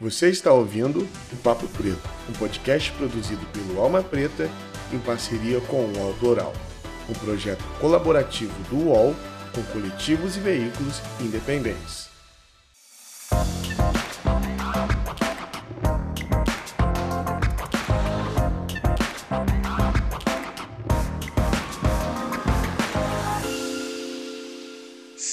Você está ouvindo o Papo Preto, um podcast produzido pelo Alma Preta em parceria com o UOL Doral, um projeto colaborativo do UOL com coletivos e veículos independentes.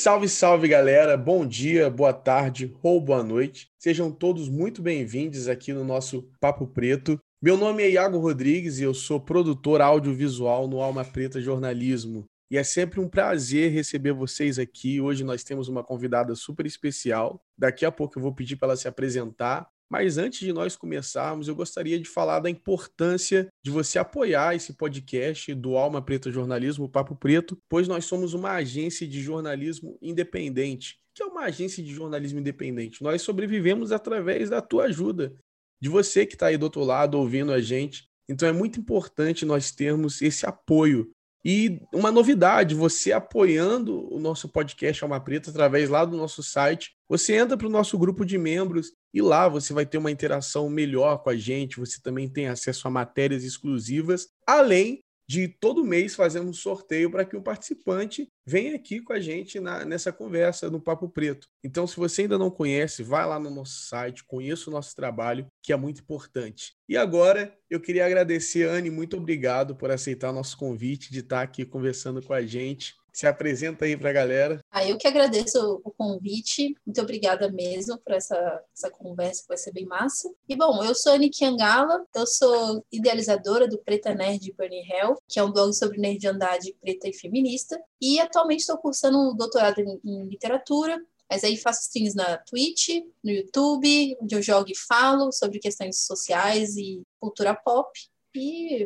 Salve, salve galera! Bom dia, boa tarde ou boa noite. Sejam todos muito bem-vindos aqui no nosso Papo Preto. Meu nome é Iago Rodrigues e eu sou produtor audiovisual no Alma Preta Jornalismo. E é sempre um prazer receber vocês aqui. Hoje nós temos uma convidada super especial. Daqui a pouco eu vou pedir para ela se apresentar. Mas antes de nós começarmos, eu gostaria de falar da importância de você apoiar esse podcast do Alma Preta Jornalismo, Papo Preto, pois nós somos uma agência de jornalismo independente. O que é uma agência de jornalismo independente? Nós sobrevivemos através da tua ajuda, de você que está aí do outro lado ouvindo a gente. Então é muito importante nós termos esse apoio e uma novidade, você apoiando o nosso podcast Alma Preta através lá do nosso site, você entra para o nosso grupo de membros e lá você vai ter uma interação melhor com a gente, você também tem acesso a matérias exclusivas, além de todo mês fazendo um sorteio para que o participante venha aqui com a gente na, nessa conversa no Papo Preto. Então, se você ainda não conhece, vai lá no nosso site, conheça o nosso trabalho, que é muito importante. E agora, eu queria agradecer, Anne, muito obrigado por aceitar o nosso convite de estar aqui conversando com a gente. Se apresenta aí para a galera. Ah, eu que agradeço o convite. Muito obrigada mesmo por essa, essa conversa, que vai ser bem massa. E bom, eu sou Aniki Angala, eu sou idealizadora do Preta Nerd Burning Hell, que é um blog sobre nerdandade preta e feminista. E atualmente estou cursando um doutorado em, em literatura mas aí faço streams na Twitch, no YouTube, onde eu jogo e falo sobre questões sociais e cultura pop. E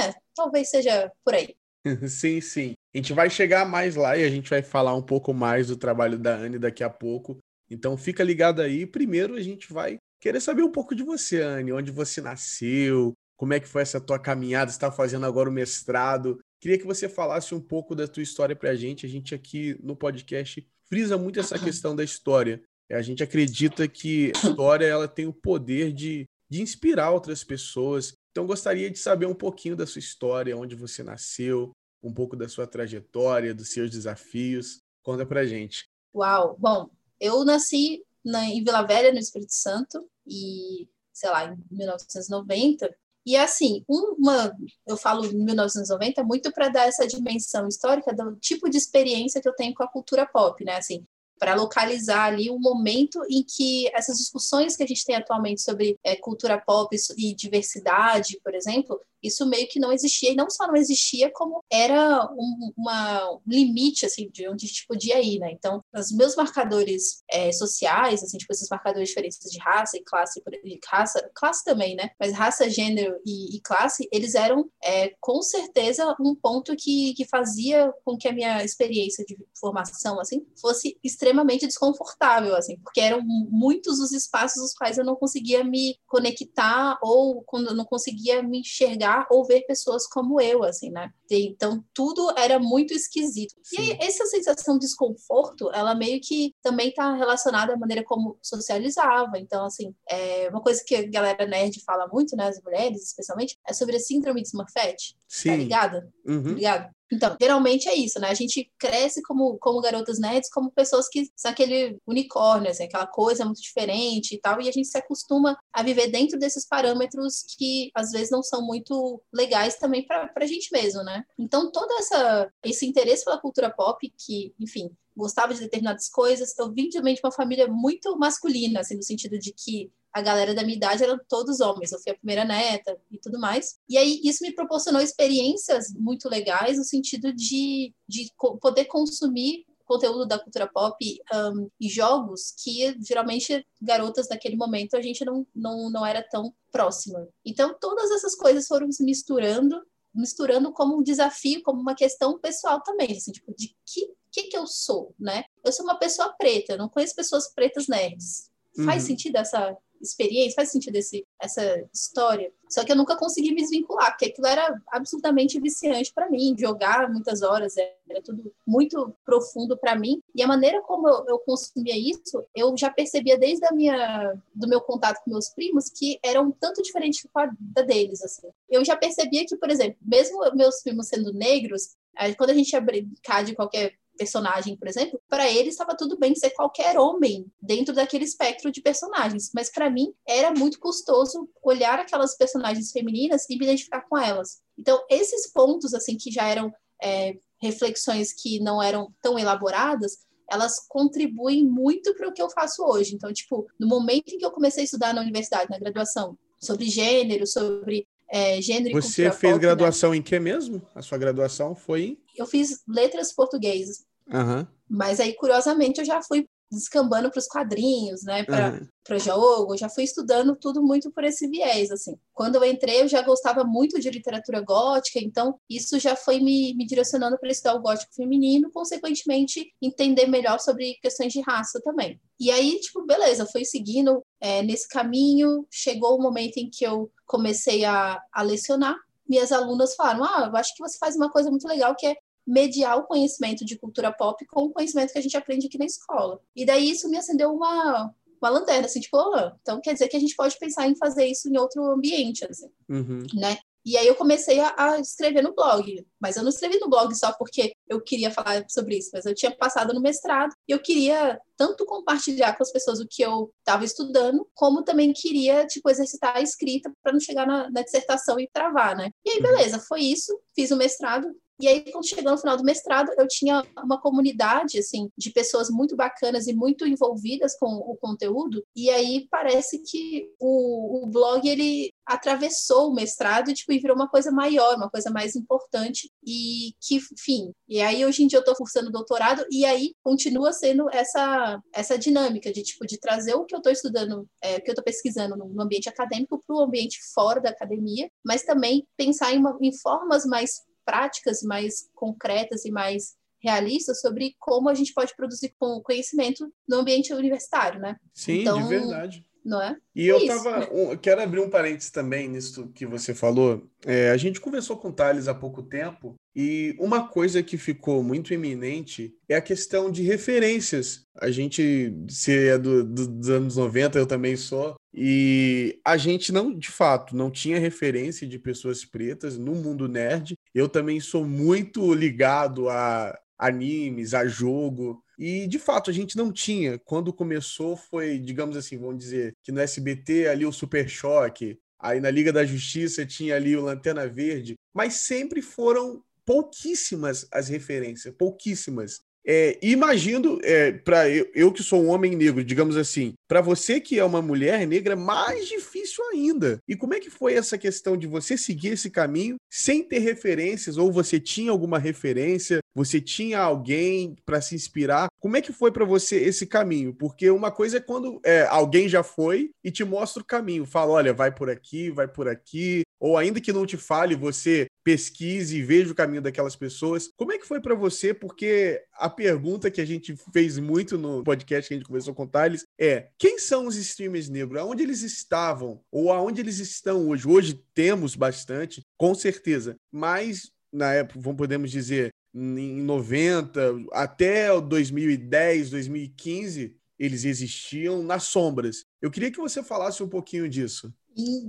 é, talvez seja por aí. sim, sim. A gente vai chegar mais lá e a gente vai falar um pouco mais do trabalho da Anne daqui a pouco. Então fica ligado aí. Primeiro a gente vai querer saber um pouco de você, Anne, onde você nasceu, como é que foi essa tua caminhada, você está fazendo agora o mestrado. Queria que você falasse um pouco da tua história para a gente. A gente aqui no podcast frisa muito essa questão da história. A gente acredita que a história ela tem o poder de, de inspirar outras pessoas. Então gostaria de saber um pouquinho da sua história, onde você nasceu, um pouco da sua trajetória, dos seus desafios. Conta pra gente. Uau! Bom, eu nasci na, em Vila Velha, no Espírito Santo, e, sei lá, em 1990. E assim, uma, eu falo 1990 muito para dar essa dimensão histórica do tipo de experiência que eu tenho com a cultura pop, né? Assim, para localizar ali o um momento em que essas discussões que a gente tem atualmente sobre é, cultura pop e diversidade, por exemplo, isso meio que não existia, e não só não existia, como era um, uma, um limite, assim, de onde a gente podia ir, né? Então, os meus marcadores é, sociais, assim, tipo, esses marcadores diferentes de raça e classe, de raça, classe também, né? Mas raça, gênero e, e classe, eles eram, é, com certeza, um ponto que, que fazia com que a minha experiência de formação, assim, fosse extremamente desconfortável, assim, porque eram muitos os espaços os quais eu não conseguia me conectar ou quando eu não conseguia me enxergar ou ver pessoas como eu, assim, né? Então, tudo era muito esquisito. Sim. E aí, essa sensação de desconforto, ela meio que também está relacionada à maneira como socializava. Então, assim, é uma coisa que a galera nerd fala muito, né, as mulheres especialmente, é sobre a síndrome de Smurfette. Tá Sim. Tá ligada? Uhum. Tá ligado? Então, geralmente é isso, né? A gente cresce como, como garotas nerds, como pessoas que são aquele unicórnio, assim, aquela coisa muito diferente e tal, e a gente se acostuma a viver dentro desses parâmetros que às vezes não são muito legais também para a gente mesmo, né? Então, todo essa, esse interesse pela cultura pop, que, enfim, gostava de determinadas coisas, eu vim também de uma família muito masculina, assim, no sentido de que a galera da minha idade eram todos homens, eu fui a primeira neta e tudo mais. E aí isso me proporcionou experiências muito legais no sentido de, de poder consumir conteúdo da cultura pop um, e jogos que geralmente garotas naquele momento a gente não, não, não era tão próxima. Então todas essas coisas foram se misturando, misturando como um desafio, como uma questão pessoal também, assim, tipo, de que que, que eu sou, né? Eu sou uma pessoa preta, eu não conheço pessoas pretas nerds. Faz uhum. sentido essa, experiência, faz sentido esse, essa história. Só que eu nunca consegui me desvincular, porque aquilo era absolutamente viciante para mim, jogar muitas horas, era tudo muito profundo para mim. E a maneira como eu, consumia isso, eu já percebia desde a minha, do meu contato com meus primos que era um tanto diferente da deles. Assim. Eu já percebia que, por exemplo, mesmo meus primos sendo negros, quando a gente ia brincar de qualquer personagem, por exemplo, para ele estava tudo bem ser qualquer homem dentro daquele espectro de personagens, mas para mim era muito custoso olhar aquelas personagens femininas e me identificar com elas. Então, esses pontos, assim, que já eram é, reflexões que não eram tão elaboradas, elas contribuem muito para o que eu faço hoje. Então, tipo, no momento em que eu comecei a estudar na universidade, na graduação, sobre gênero, sobre é, gênero Você fez né? graduação né? em que mesmo? A sua graduação foi em? Eu fiz letras portuguesas. Uhum. Mas aí, curiosamente, eu já fui descambando para os quadrinhos, né, para uhum. jogo, já fui estudando tudo muito por esse viés, assim. Quando eu entrei, eu já gostava muito de literatura gótica, então isso já foi me, me direcionando para estudar o gótico feminino, consequentemente entender melhor sobre questões de raça também. E aí, tipo, beleza, fui seguindo é, nesse caminho, chegou o momento em que eu comecei a, a lecionar, minhas alunas falaram: Ah, eu acho que você faz uma coisa muito legal que é mediar o conhecimento de cultura pop com o conhecimento que a gente aprende aqui na escola. E daí isso me acendeu uma, uma lanterna, assim, tipo, oh, então quer dizer que a gente pode pensar em fazer isso em outro ambiente, assim, uhum. né? E aí eu comecei a, a, escrever no blog, mas eu não escrevi no blog só porque eu queria falar sobre isso, mas eu tinha passado no mestrado e eu queria tanto compartilhar com as pessoas o que eu estava estudando, como também queria, tipo, exercitar a escrita para não chegar na, na, dissertação e travar, né? E aí, uhum. beleza, foi isso, fiz o mestrado, e aí, quando chegou no final do mestrado, eu tinha uma comunidade, assim, de pessoas muito bacanas e muito envolvidas com o conteúdo. E aí, parece que o, o blog, ele atravessou o mestrado tipo, e virou uma coisa maior, uma coisa mais importante. E que, enfim, e aí hoje em dia eu estou cursando doutorado e aí continua sendo essa, essa dinâmica de, tipo, de trazer o que eu estou estudando, é, o que eu estou pesquisando no, ambiente acadêmico para o ambiente fora da academia, mas também pensar em, uma, em formas mais práticas mais concretas e mais realistas sobre como a gente pode produzir com conhecimento no ambiente universitário, né? Sim, então, de verdade. Não é? E é eu isso, tava. Né? Um, quero abrir um parênteses também nisso que você falou. É, a gente conversou com o Thales há pouco tempo e uma coisa que ficou muito eminente é a questão de referências. A gente, se é do, do, dos anos 90, eu também sou, e a gente não, de fato, não tinha referência de pessoas pretas no mundo nerd. Eu também sou muito ligado a animes, a jogo. E de fato a gente não tinha. Quando começou foi, digamos assim, vamos dizer, que no SBT ali o Super Choque, aí na Liga da Justiça tinha ali o Lanterna Verde, mas sempre foram pouquíssimas as referências, pouquíssimas. É, imagino, é, para eu, eu, que sou um homem negro, digamos assim, para você que é uma mulher negra, mais difícil ainda. E como é que foi essa questão de você seguir esse caminho sem ter referências? Ou você tinha alguma referência? Você tinha alguém para se inspirar? Como é que foi para você esse caminho? Porque uma coisa é quando é, alguém já foi e te mostra o caminho, fala, olha, vai por aqui, vai por aqui, ou ainda que não te fale, você pesquise e veja o caminho daquelas pessoas. Como é que foi para você? Porque a pergunta que a gente fez muito no podcast que a gente conversou com Thales é: quem são os streamers negros? Aonde eles estavam? Ou aonde eles estão hoje? Hoje temos bastante, com certeza, mas na época, vamos podemos dizer, em 90 até 2010, 2015, eles existiam nas sombras. Eu queria que você falasse um pouquinho disso.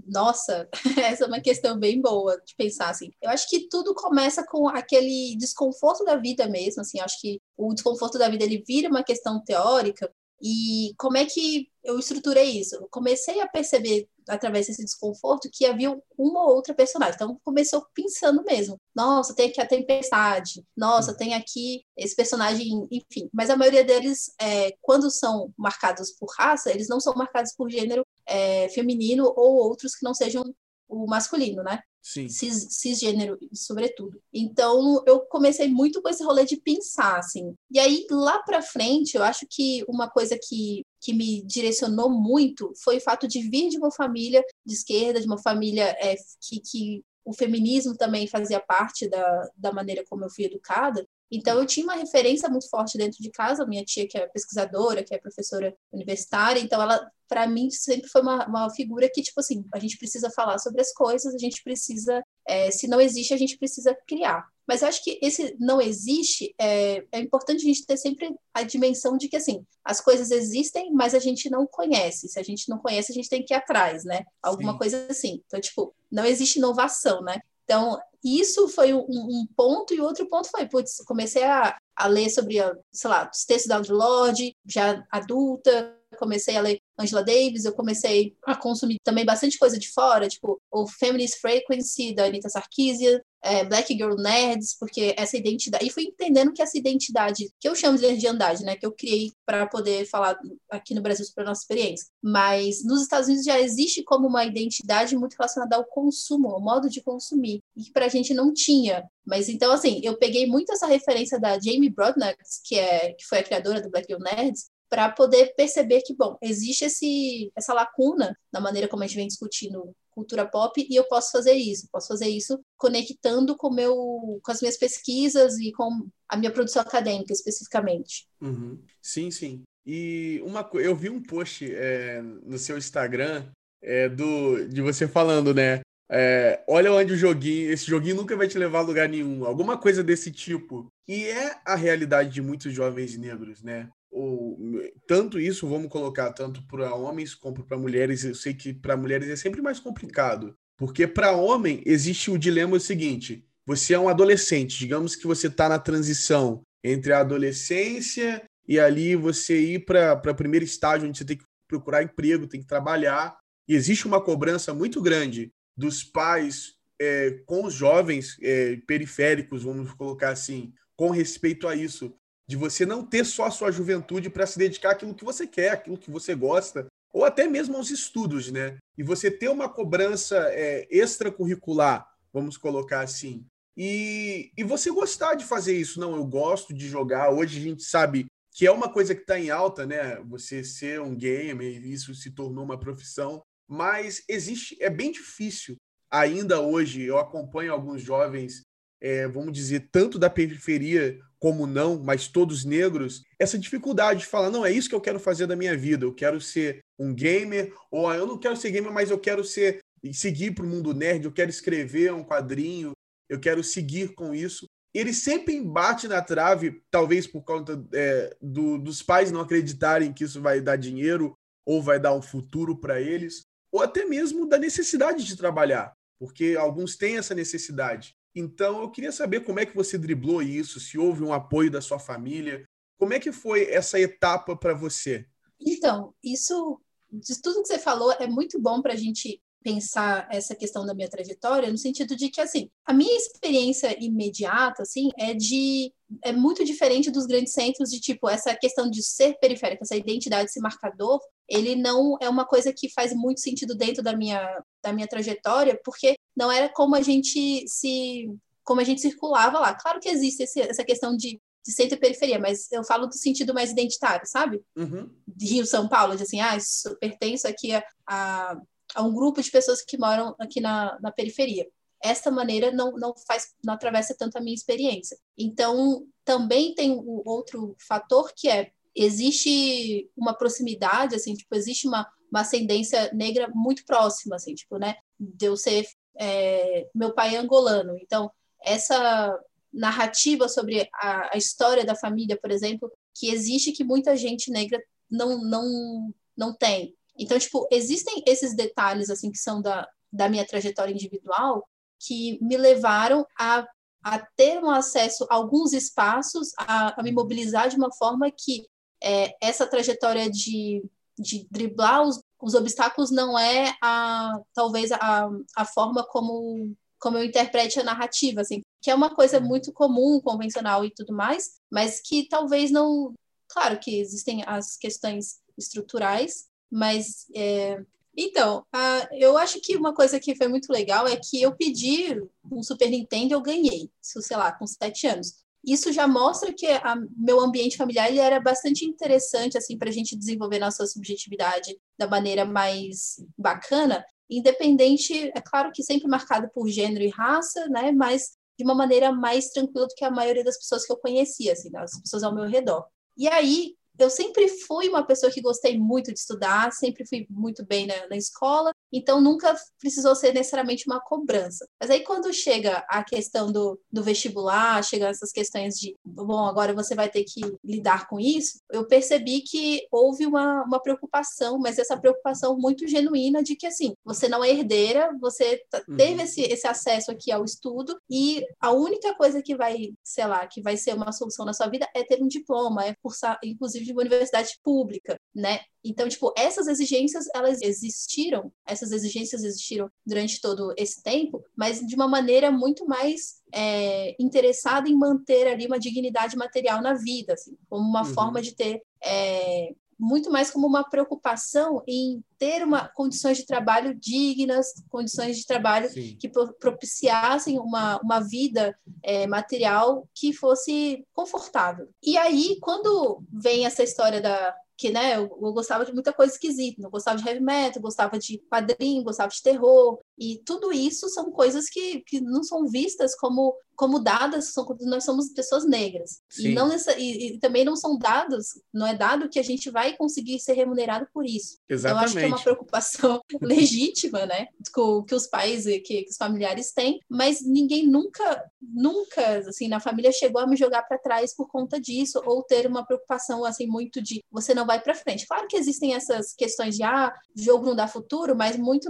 Nossa, essa é uma questão bem boa de pensar assim. Eu acho que tudo começa com aquele desconforto da vida mesmo, assim, acho que o desconforto da vida ele vira uma questão teórica e como é que eu estruturei isso? Eu comecei a perceber através desse desconforto que havia uma ou outra personagem. Então começou pensando mesmo. Nossa, tem aqui a tempestade. Nossa, tem aqui esse personagem, enfim. Mas a maioria deles, é, quando são marcados por raça, eles não são marcados por gênero é, feminino ou outros que não sejam o masculino, né? Sim. Cis, cisgênero, sobretudo. Então, eu comecei muito com esse rolê de pensar, assim. E aí, lá pra frente, eu acho que uma coisa que, que me direcionou muito foi o fato de vir de uma família de esquerda, de uma família é, que, que o feminismo também fazia parte da, da maneira como eu fui educada. Então, eu tinha uma referência muito forte dentro de casa, minha tia, que é pesquisadora, que é professora universitária, então ela, para mim, sempre foi uma, uma figura que, tipo assim, a gente precisa falar sobre as coisas, a gente precisa, é, se não existe, a gente precisa criar. Mas eu acho que esse não existe, é, é importante a gente ter sempre a dimensão de que, assim, as coisas existem, mas a gente não conhece. Se a gente não conhece, a gente tem que ir atrás, né? Alguma Sim. coisa assim. Então, tipo, não existe inovação, né? Então, isso foi um, um, ponto, e outro ponto foi, putz, comecei a, a ler sobre, sei lá, os textos da Audre Lorde, já adulta, comecei a ler Angela Davis, eu comecei a consumir também bastante coisa de fora, tipo o Feminist Frequency da Anita Sarkeesian, é, Black Girl Nerds, porque essa identidade. E fui entendendo que essa identidade, que eu chamo de legiandade, né, que eu criei para poder falar aqui no Brasil sobre a nossa experiência. Mas nos Estados Unidos já existe como uma identidade muito relacionada ao consumo, ao modo de consumir, e que para a gente não tinha. Mas então, assim, eu peguei muito essa referência da Jamie Broadnax, que, é, que foi a criadora do Black Girl Nerds, para poder perceber que, bom, existe esse, essa lacuna na maneira como a gente vem discutindo cultura pop e eu posso fazer isso, posso fazer isso conectando com, meu, com as minhas pesquisas e com a minha produção acadêmica especificamente. Uhum. Sim, sim. E uma eu vi um post é, no seu Instagram é, do, de você falando, né? É, olha onde o joguinho, esse joguinho nunca vai te levar a lugar nenhum, alguma coisa desse tipo. E é a realidade de muitos jovens negros, né? Ou tanto isso vamos colocar tanto para homens como para mulheres. Eu sei que para mulheres é sempre mais complicado, porque para homem existe o dilema seguinte: você é um adolescente, digamos que você está na transição entre a adolescência e ali você ir para o primeiro estágio onde você tem que procurar emprego, tem que trabalhar, e existe uma cobrança muito grande dos pais é, com os jovens é, periféricos, vamos colocar assim, com respeito a isso de você não ter só a sua juventude para se dedicar àquilo que você quer, àquilo que você gosta, ou até mesmo aos estudos, né? E você ter uma cobrança é, extracurricular, vamos colocar assim, e, e você gostar de fazer isso. Não, eu gosto de jogar. Hoje a gente sabe que é uma coisa que está em alta, né? Você ser um gamer, isso se tornou uma profissão, mas existe, é bem difícil ainda hoje. Eu acompanho alguns jovens, é, vamos dizer, tanto da periferia como não, mas todos negros, essa dificuldade de falar, não, é isso que eu quero fazer da minha vida, eu quero ser um gamer, ou ah, eu não quero ser gamer, mas eu quero ser seguir para o mundo nerd, eu quero escrever um quadrinho, eu quero seguir com isso. Ele sempre embate na trave, talvez por conta é, do, dos pais não acreditarem que isso vai dar dinheiro ou vai dar um futuro para eles, ou até mesmo da necessidade de trabalhar, porque alguns têm essa necessidade. Então, eu queria saber como é que você driblou isso, se houve um apoio da sua família. Como é que foi essa etapa para você? Então, isso, de tudo que você falou, é muito bom para a gente pensar essa questão da minha trajetória no sentido de que assim a minha experiência imediata assim é de é muito diferente dos grandes centros de tipo essa questão de ser periférica essa identidade esse marcador ele não é uma coisa que faz muito sentido dentro da minha da minha trajetória porque não era como a gente se como a gente circulava lá claro que existe esse, essa questão de de centro e periferia, mas eu falo do sentido mais identitário, sabe? Uhum. Rio, São Paulo, de assim, ah, pertenço aqui a, a, a um grupo de pessoas que moram aqui na, na periferia. Essa maneira não, não faz, não atravessa tanto a minha experiência. Então, também tem o outro fator que é existe uma proximidade, assim, tipo, existe uma, uma ascendência negra muito próxima, assim, tipo, né, de eu ser, é, meu pai é angolano, então, essa narrativa sobre a, a, história da família, por exemplo, que existe que muita gente negra não, não, não tem, então, tipo, existem esses detalhes, assim, que são da, da minha trajetória individual, que me levaram a, a ter um acesso a alguns espaços, a, a me mobilizar de uma forma que é, essa trajetória de, de driblar os, os obstáculos não é a talvez a, a forma como como eu interprete a narrativa, assim, que é uma coisa muito comum, convencional e tudo mais, mas que talvez não, claro que existem as questões estruturais, mas, é... então, a, eu acho que uma coisa que foi muito legal é que eu pedi um Super Nintendo eu ganhei, sei lá, com sete anos. Isso já mostra que a, meu ambiente familiar ele era bastante interessante assim para a gente desenvolver nossa subjetividade da maneira mais bacana, independente, é claro que sempre marcado por gênero e raça, né? Mas de uma maneira mais tranquila do que a maioria das pessoas que eu conhecia, assim, das pessoas ao meu redor. E aí, eu sempre fui uma pessoa que gostei muito de estudar, sempre fui muito bem na, na, escola, então nunca precisou ser necessariamente uma cobrança. Mas aí quando chega a questão do, do vestibular, chega essas questões de, bom, agora você vai ter que lidar com isso, eu percebi que houve uma, uma preocupação, mas essa preocupação muito genuína de que, assim, você não é herdeira, você uhum. teve esse, esse acesso aqui ao estudo e a única coisa que vai, sei lá, que vai ser uma solução na sua vida é ter um diploma, é cursar, inclusive, de uma universidade pública, né? Então, tipo, essas exigências, elas existiram, essas exigências existiram durante todo esse tempo, mas de uma maneira muito mais é, interessada em manter ali uma dignidade material na vida, assim, como uma uhum. forma de ter é, muito mais como uma preocupação em ter uma, condições de trabalho dignas, condições de trabalho Sim. que propiciassem uma, uma vida é, material que fosse confortável. E aí, quando vem essa história da, que, né, eu, gostava de muita coisa esquisita, eu gostava de heavy metal, gostava de quadrinho, gostava de terror, e tudo isso são coisas que, que não são vistas como, como dadas, são, nós somos pessoas negras, e, não nessa, e, e, também não são dados, não é dado que a gente vai conseguir ser remunerado por isso. Exatamente. Eu acho que é uma preocupação legítima, né, que, que os pais e que, que os familiares têm, mas ninguém nunca, nunca, assim, na família chegou a me jogar para trás por conta disso, ou ter uma preocupação, assim, muito de você não vai para frente. Claro que existem essas questões de, ah, jogo não dá futuro, mas muito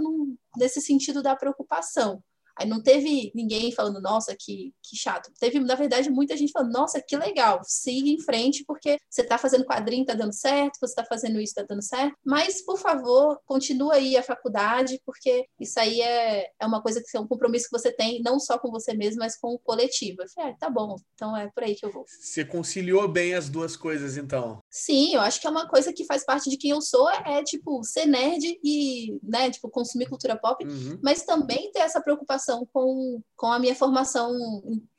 nesse sentido da preocupação. Aí não teve ninguém falando, nossa, que, que chato. Teve, na verdade, muita gente falando, nossa, que legal, siga em frente, porque você está fazendo quadrinho, está dando certo, você está fazendo isso, está dando certo. Mas, por favor, continua aí a faculdade, porque isso aí é, é uma coisa que é um compromisso que você tem, não só com você mesmo, mas com o coletivo. Eu falei, ah, tá bom, então é por aí que eu vou. Você conciliou bem as duas coisas, então? Sim, eu acho que é uma coisa que faz parte de quem eu sou, é, tipo, ser nerd e, né, tipo, consumir cultura pop, uhum. mas também ter essa preocupação relação com, com a minha formação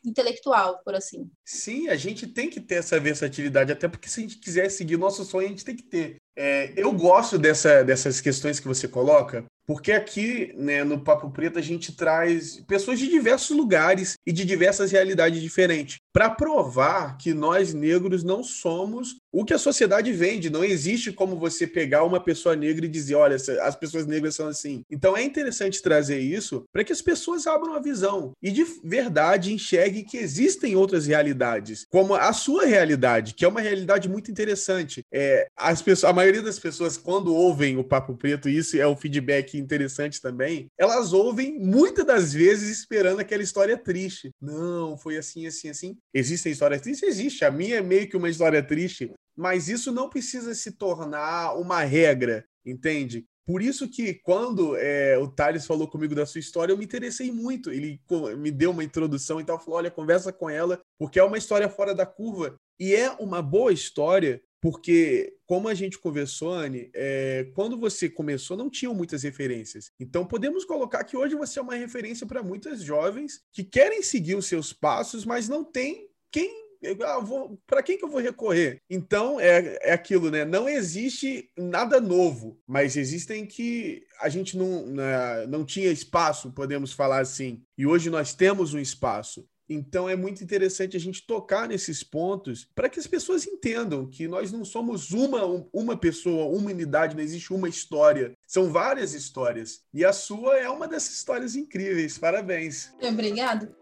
intelectual, por assim. Sim, a gente tem que ter essa versatilidade, até porque se a gente quiser seguir nosso sonho, a gente tem que ter. É, eu gosto dessa, dessas questões que você coloca, porque aqui, né, no Papo Preto, a gente traz pessoas de diversos lugares e de diversas realidades diferentes, para provar que nós negros não somos o que a sociedade vende. Não existe como você pegar uma pessoa negra e dizer, olha, as pessoas negras são assim. Então é interessante trazer isso para que as pessoas abram a visão e de verdade enxerguem que existem outras realidades, como a sua realidade, que é uma realidade muito interessante. É, as pessoas, a maioria das pessoas, quando ouvem o Papo Preto, isso é um feedback interessante também, elas ouvem muitas das vezes esperando aquela história triste. Não, foi assim, assim, assim. Existem histórias tristes? Existe. A minha é meio que uma história triste, mas isso não precisa se tornar uma regra, entende? Por isso que quando é, o Thales falou comigo da sua história, eu me interessei muito. Ele me deu uma introdução e tal, falou: olha, conversa com ela, porque é uma história fora da curva. E é uma boa história porque, como a gente conversou, Anne, é, quando você começou, não tinham muitas referências. Então, podemos colocar que hoje você é uma referência para muitas jovens que querem seguir os seus passos, mas não tem quem ah, para quem que eu vou recorrer? Então é, é aquilo, né? Não existe nada novo, mas existem que a gente não, né, não tinha espaço, podemos falar assim. E hoje nós temos um espaço. Então é muito interessante a gente tocar nesses pontos para que as pessoas entendam que nós não somos uma, uma pessoa, uma unidade, não existe uma história. São várias histórias. E a sua é uma dessas histórias incríveis. Parabéns. Obrigado.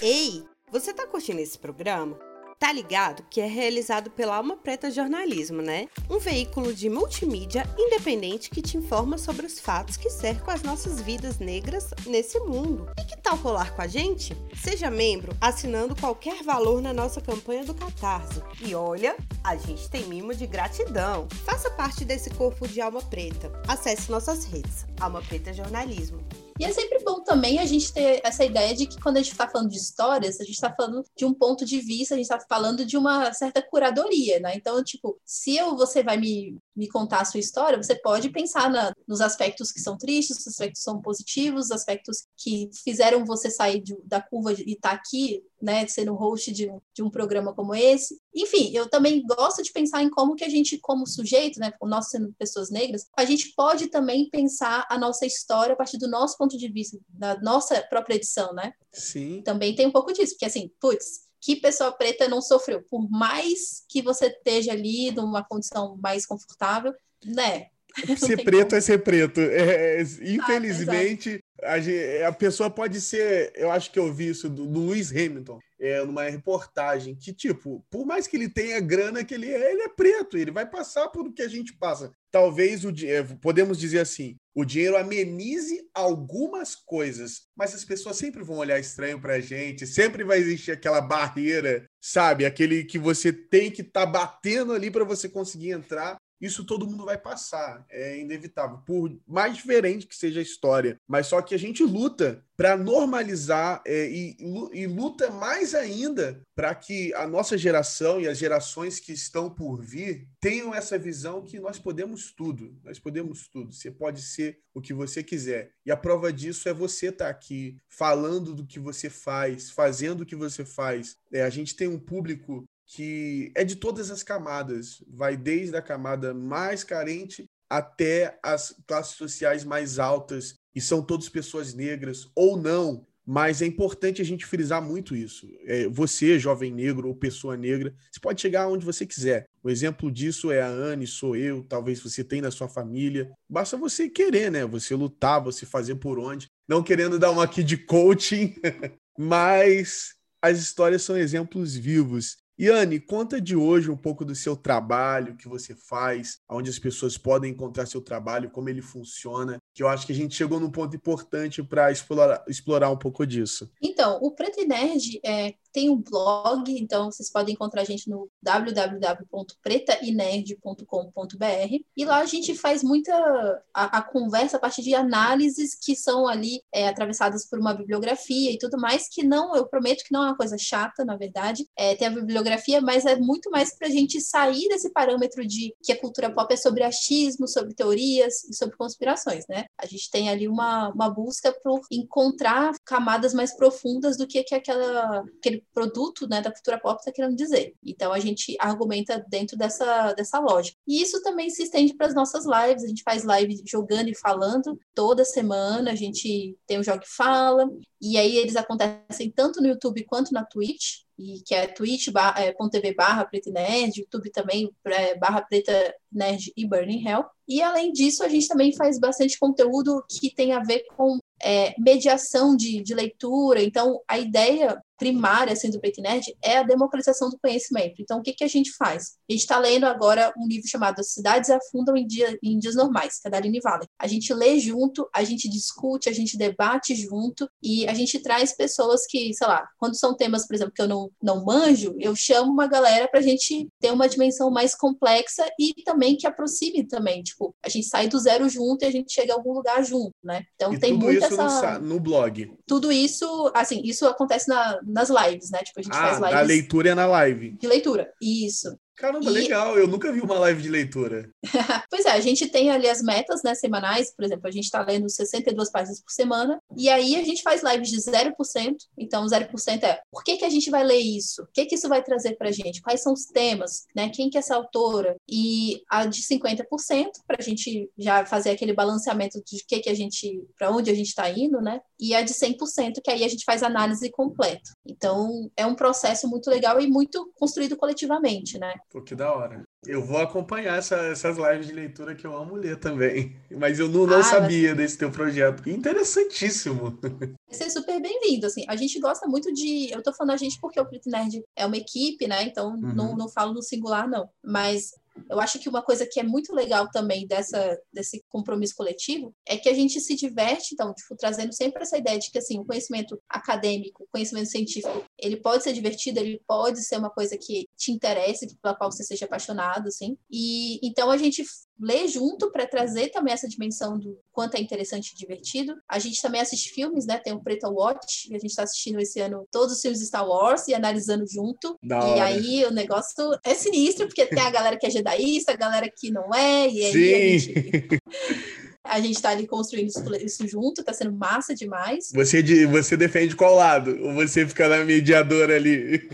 Ei, você tá curtindo esse programa? Tá ligado que é realizado pela Alma Preta Jornalismo, né? Um veículo de multimídia independente que te informa sobre os fatos que cercam as nossas vidas negras nesse mundo. E que tal colar com a gente? Seja membro assinando qualquer valor na nossa campanha do Catarse. E olha, a gente tem mimo de gratidão. Faça parte desse corpo de Alma Preta. Acesse nossas redes. Alma Preta Jornalismo. E é sempre bom também a gente ter essa ideia de que quando a gente está falando de histórias, a gente está falando de um ponto de vista, a gente está falando de uma certa curadoria, né? Então, tipo, se eu, você vai me, me contar a sua história, você pode pensar na, nos aspectos que são tristes, os aspectos que são positivos, os aspectos que fizeram você sair de, da curva e estar tá aqui, né, sendo host de um, de um programa como esse. Enfim, eu também gosto de pensar em como que a gente, como sujeito, né, nós sendo pessoas negras, a gente pode também pensar a nossa história a partir do nosso ponto de vista, da nossa própria edição, né? Sim. Também tem um pouco disso, porque assim, putz, que pessoa preta não sofreu. Por mais que você esteja ali numa condição mais confortável, né? Ser preto como. é ser preto. É, infelizmente, a, a, pessoa pode ser. Eu acho que eu vi isso do, do Lewis Hamilton, é, numa reportagem, que, tipo, por mais que ele tenha grana que ele é, ele é preto, ele vai passar por o que a gente passa. Talvez o é, podemos dizer assim, o dinheiro amenize algumas coisas, mas as pessoas sempre vão olhar estranho pra gente, sempre vai existir aquela barreira, sabe? Aquele que você tem que estar tá batendo ali para você conseguir entrar isso todo mundo vai passar, é inevitável, por mais diferente que seja a história. Mas só que a gente luta para normalizar é, e, e, luta mais ainda para que a nossa geração e as gerações que estão por vir tenham essa visão que nós podemos tudo, nós podemos tudo. Você pode ser o que você quiser. E a prova disso é você estar tá aqui falando do que você faz, fazendo o que você faz. É, a gente tem um público que é de todas as camadas, vai desde a camada mais carente até as classes sociais mais altas, e são todas pessoas negras ou não, mas é importante a gente frisar muito isso. É, você, jovem negro ou pessoa negra, você pode chegar onde você quiser. O exemplo disso é a Anne, sou eu, talvez você tenha na sua família. Basta você querer, né? Você lutar, você fazer por onde. Não querendo dar uma aqui de coaching, mas as histórias são exemplos vivos. Yane, conta de hoje um pouco do seu trabalho, que você faz, onde as pessoas podem encontrar seu trabalho, como ele funciona, que eu acho que a gente chegou num ponto importante para explorar, explorar um pouco disso. Então, o Preto e Nerd é, tem um blog, então vocês podem encontrar a gente no www.pretainerd.com.br e lá a gente faz muita a, a, conversa a partir de análises que são ali é, atravessadas por uma bibliografia e tudo mais, que não, eu prometo que não é uma coisa chata, na verdade, é, tem a bibliografia, mas é muito mais para a gente sair desse parâmetro de que a cultura pop é sobre achismo, sobre teorias e sobre conspirações, né? A gente tem ali uma, uma busca por encontrar camadas mais profundas do que, que aquela, aquele produto né, da cultura pop está querendo dizer. Então a gente argumenta dentro dessa, dessa lógica. E isso também se estende para as nossas lives. A gente faz live jogando e falando toda semana. A gente tem o Jogo Fala. E aí eles acontecem tanto no YouTube quanto na Twitch e que é twitch.tv barra preta nerd, YouTube também é, barra preta nerd e Burning Hell. E além disso, a gente também faz bastante conteúdo que tem a ver com é, mediação de, de leitura. Então, a ideia primária assim, do Preto Nerd é a democratização do conhecimento. Então, o que, que a gente faz? A gente está lendo agora um livro chamado Cidades Afundam em, dia, em Dias Normais, que é da Aline Vale. A gente lê junto, a gente discute, a gente debate junto e a gente traz pessoas que, sei lá, quando são temas, por exemplo, que eu não, não manjo, eu chamo uma galera para a gente ter uma dimensão mais complexa e também que aproxime também. Tipo, a gente sai do zero junto e a gente chega a algum lugar junto, né? Então, e tem tudo muito isso essa... no, no blog. Tudo isso, assim, isso acontece na, nas lives, né? Tipo, a gente ah, faz lives. A leitura é na live. De leitura, isso. Caramba, e... legal. Eu nunca vi uma live de leitura. pois é, a gente tem ali as metas né, semanais. Por exemplo, a gente está lendo 62 páginas por semana. E aí a gente faz lives de 0%. Então, 0% é por que, que a gente vai ler isso? O que, que isso vai trazer para a gente? Quais são os temas? Né? Quem que é essa autora? E a de 50% para a gente já fazer aquele balanceamento de que, que a gente, para onde a gente está indo, né? E a de 100%, que aí a gente faz análise completa. Então, é um processo muito legal e muito construído coletivamente, né? Pô, que da hora. Eu vou acompanhar essa, essas lives de leitura que eu amo ler também. Mas eu não, não ah, sabia desse teu projeto. Interessantíssimo. Você é super bem-vindo, assim. A gente gosta muito de... Eu tô falando a gente porque o Preto Nerd é uma equipe, né? Então, uhum. não, não falo no singular, não. Mas eu acho que uma coisa que é muito legal também dessa, desse compromisso coletivo é que a gente se diverte, então, tipo, trazendo sempre essa ideia de que, assim, o conhecimento acadêmico, o conhecimento científico, ele pode ser divertido, ele pode ser uma coisa que te interesse, pela qual você seja apaixonado, assim. E então a gente lê junto para trazer também essa dimensão do quanto é interessante e divertido. A gente também assiste filmes, né? Tem o Preta Watch, e a gente está assistindo esse ano todos os filmes de Star Wars e analisando junto. E aí o negócio é sinistro, porque tem a galera que é jedaísta, a galera que não é, e aí Sim. a gente. A gente tá ali construindo isso, junto, tá sendo massa demais. Você, de, você defende qual lado? Ou você fica na mediadora ali?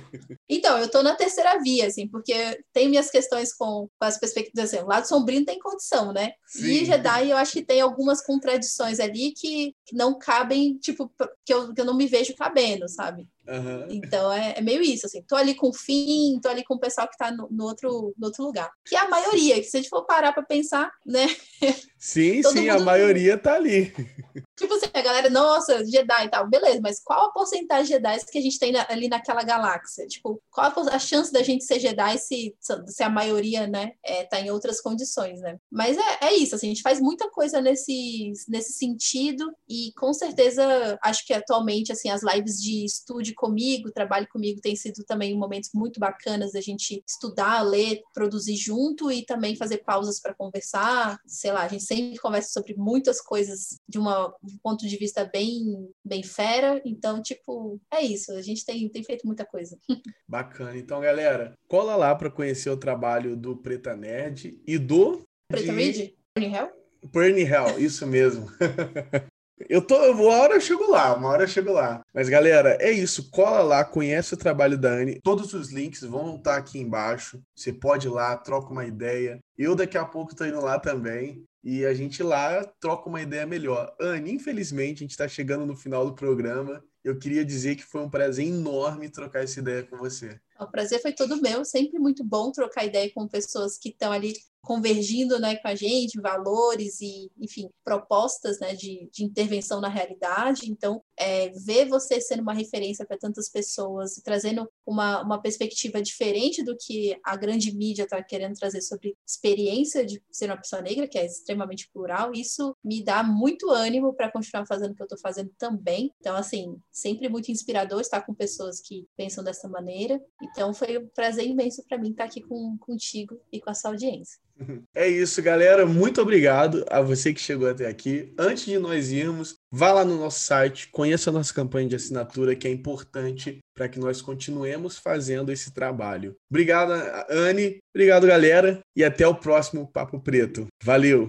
Então, eu tô na terceira via, assim, porque tem minhas questões com, com as perspectivas, assim, o lado sombrio tem condição, né? Sim. E Jedi, eu acho que tem algumas contradições ali que, que não cabem, tipo, que eu, que eu não me vejo cabendo, sabe? Uhum. Então é, é, meio isso, assim, tô ali com o fim, tô ali com o pessoal que tá no, no, outro, no outro lugar. Que é a maioria, que se a gente for parar para pensar, né? Sim, sim, a maioria tá ali. Tipo assim, a galera, nossa, Jedi e tal, beleza, mas qual a porcentagem de Jedi que a gente tem na, ali naquela galáxia? Tipo, qual a, a, chance da gente ser Jedi se, se a maioria, né, é, tá em outras condições, né? Mas é, é isso, assim, a gente faz muita coisa nesse, nesse sentido e com certeza acho que atualmente, assim, as lives de estúdio comigo, trabalho comigo, tem sido também momentos muito bacanas da gente estudar, ler, produzir junto e também fazer pausas para conversar. Sei lá, a gente sempre conversa sobre muitas coisas de uma, um ponto de vista bem, bem fera. Então, tipo, é isso. A gente tem, tem feito muita coisa. Bacana. Então, galera, cola lá para conhecer o trabalho do Preta Nerd e do. Preta de... Reed? Burning Hell? Burning Hell, isso mesmo. Eu tô, uma hora eu chego lá, uma hora eu chego lá. Mas galera, é isso, cola lá, conhece o trabalho da Anne. Todos os links vão estar aqui embaixo. Você pode ir lá, troca uma ideia. Eu daqui a pouco tô indo lá também. E a gente lá troca uma ideia melhor. Anne, infelizmente, a gente está chegando no final do programa. Eu queria dizer que foi um prazer enorme trocar essa ideia com você. O prazer foi todo meu, sempre muito bom trocar ideia com pessoas que estão ali convergindo né, com a gente, valores e, enfim, propostas né, de, de intervenção na realidade. Então, é, ver você sendo uma referência para tantas pessoas, trazendo uma, uma perspectiva diferente do que a grande mídia está querendo trazer sobre experiência de ser uma pessoa negra, que é extremamente plural, isso me dá muito ânimo para continuar fazendo o que eu estou fazendo também. Então, assim, sempre muito inspirador estar com pessoas que pensam dessa maneira. Então, foi um prazer imenso para mim estar aqui com, contigo e com a sua audiência. É isso, galera. Muito obrigado a você que chegou até aqui. Antes de nós irmos, vá lá no nosso site, conheça a nossa campanha de assinatura, que é importante para que nós continuemos fazendo esse trabalho. Obrigado, Anne. Obrigado, galera. E até o próximo Papo Preto. Valeu!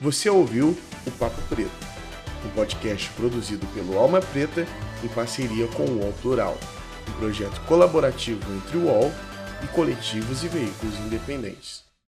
Você ouviu o Papo Preto, um podcast produzido pelo Alma Preta em parceria com o UOL Plural, um projeto colaborativo entre o UOL e coletivos e veículos independentes.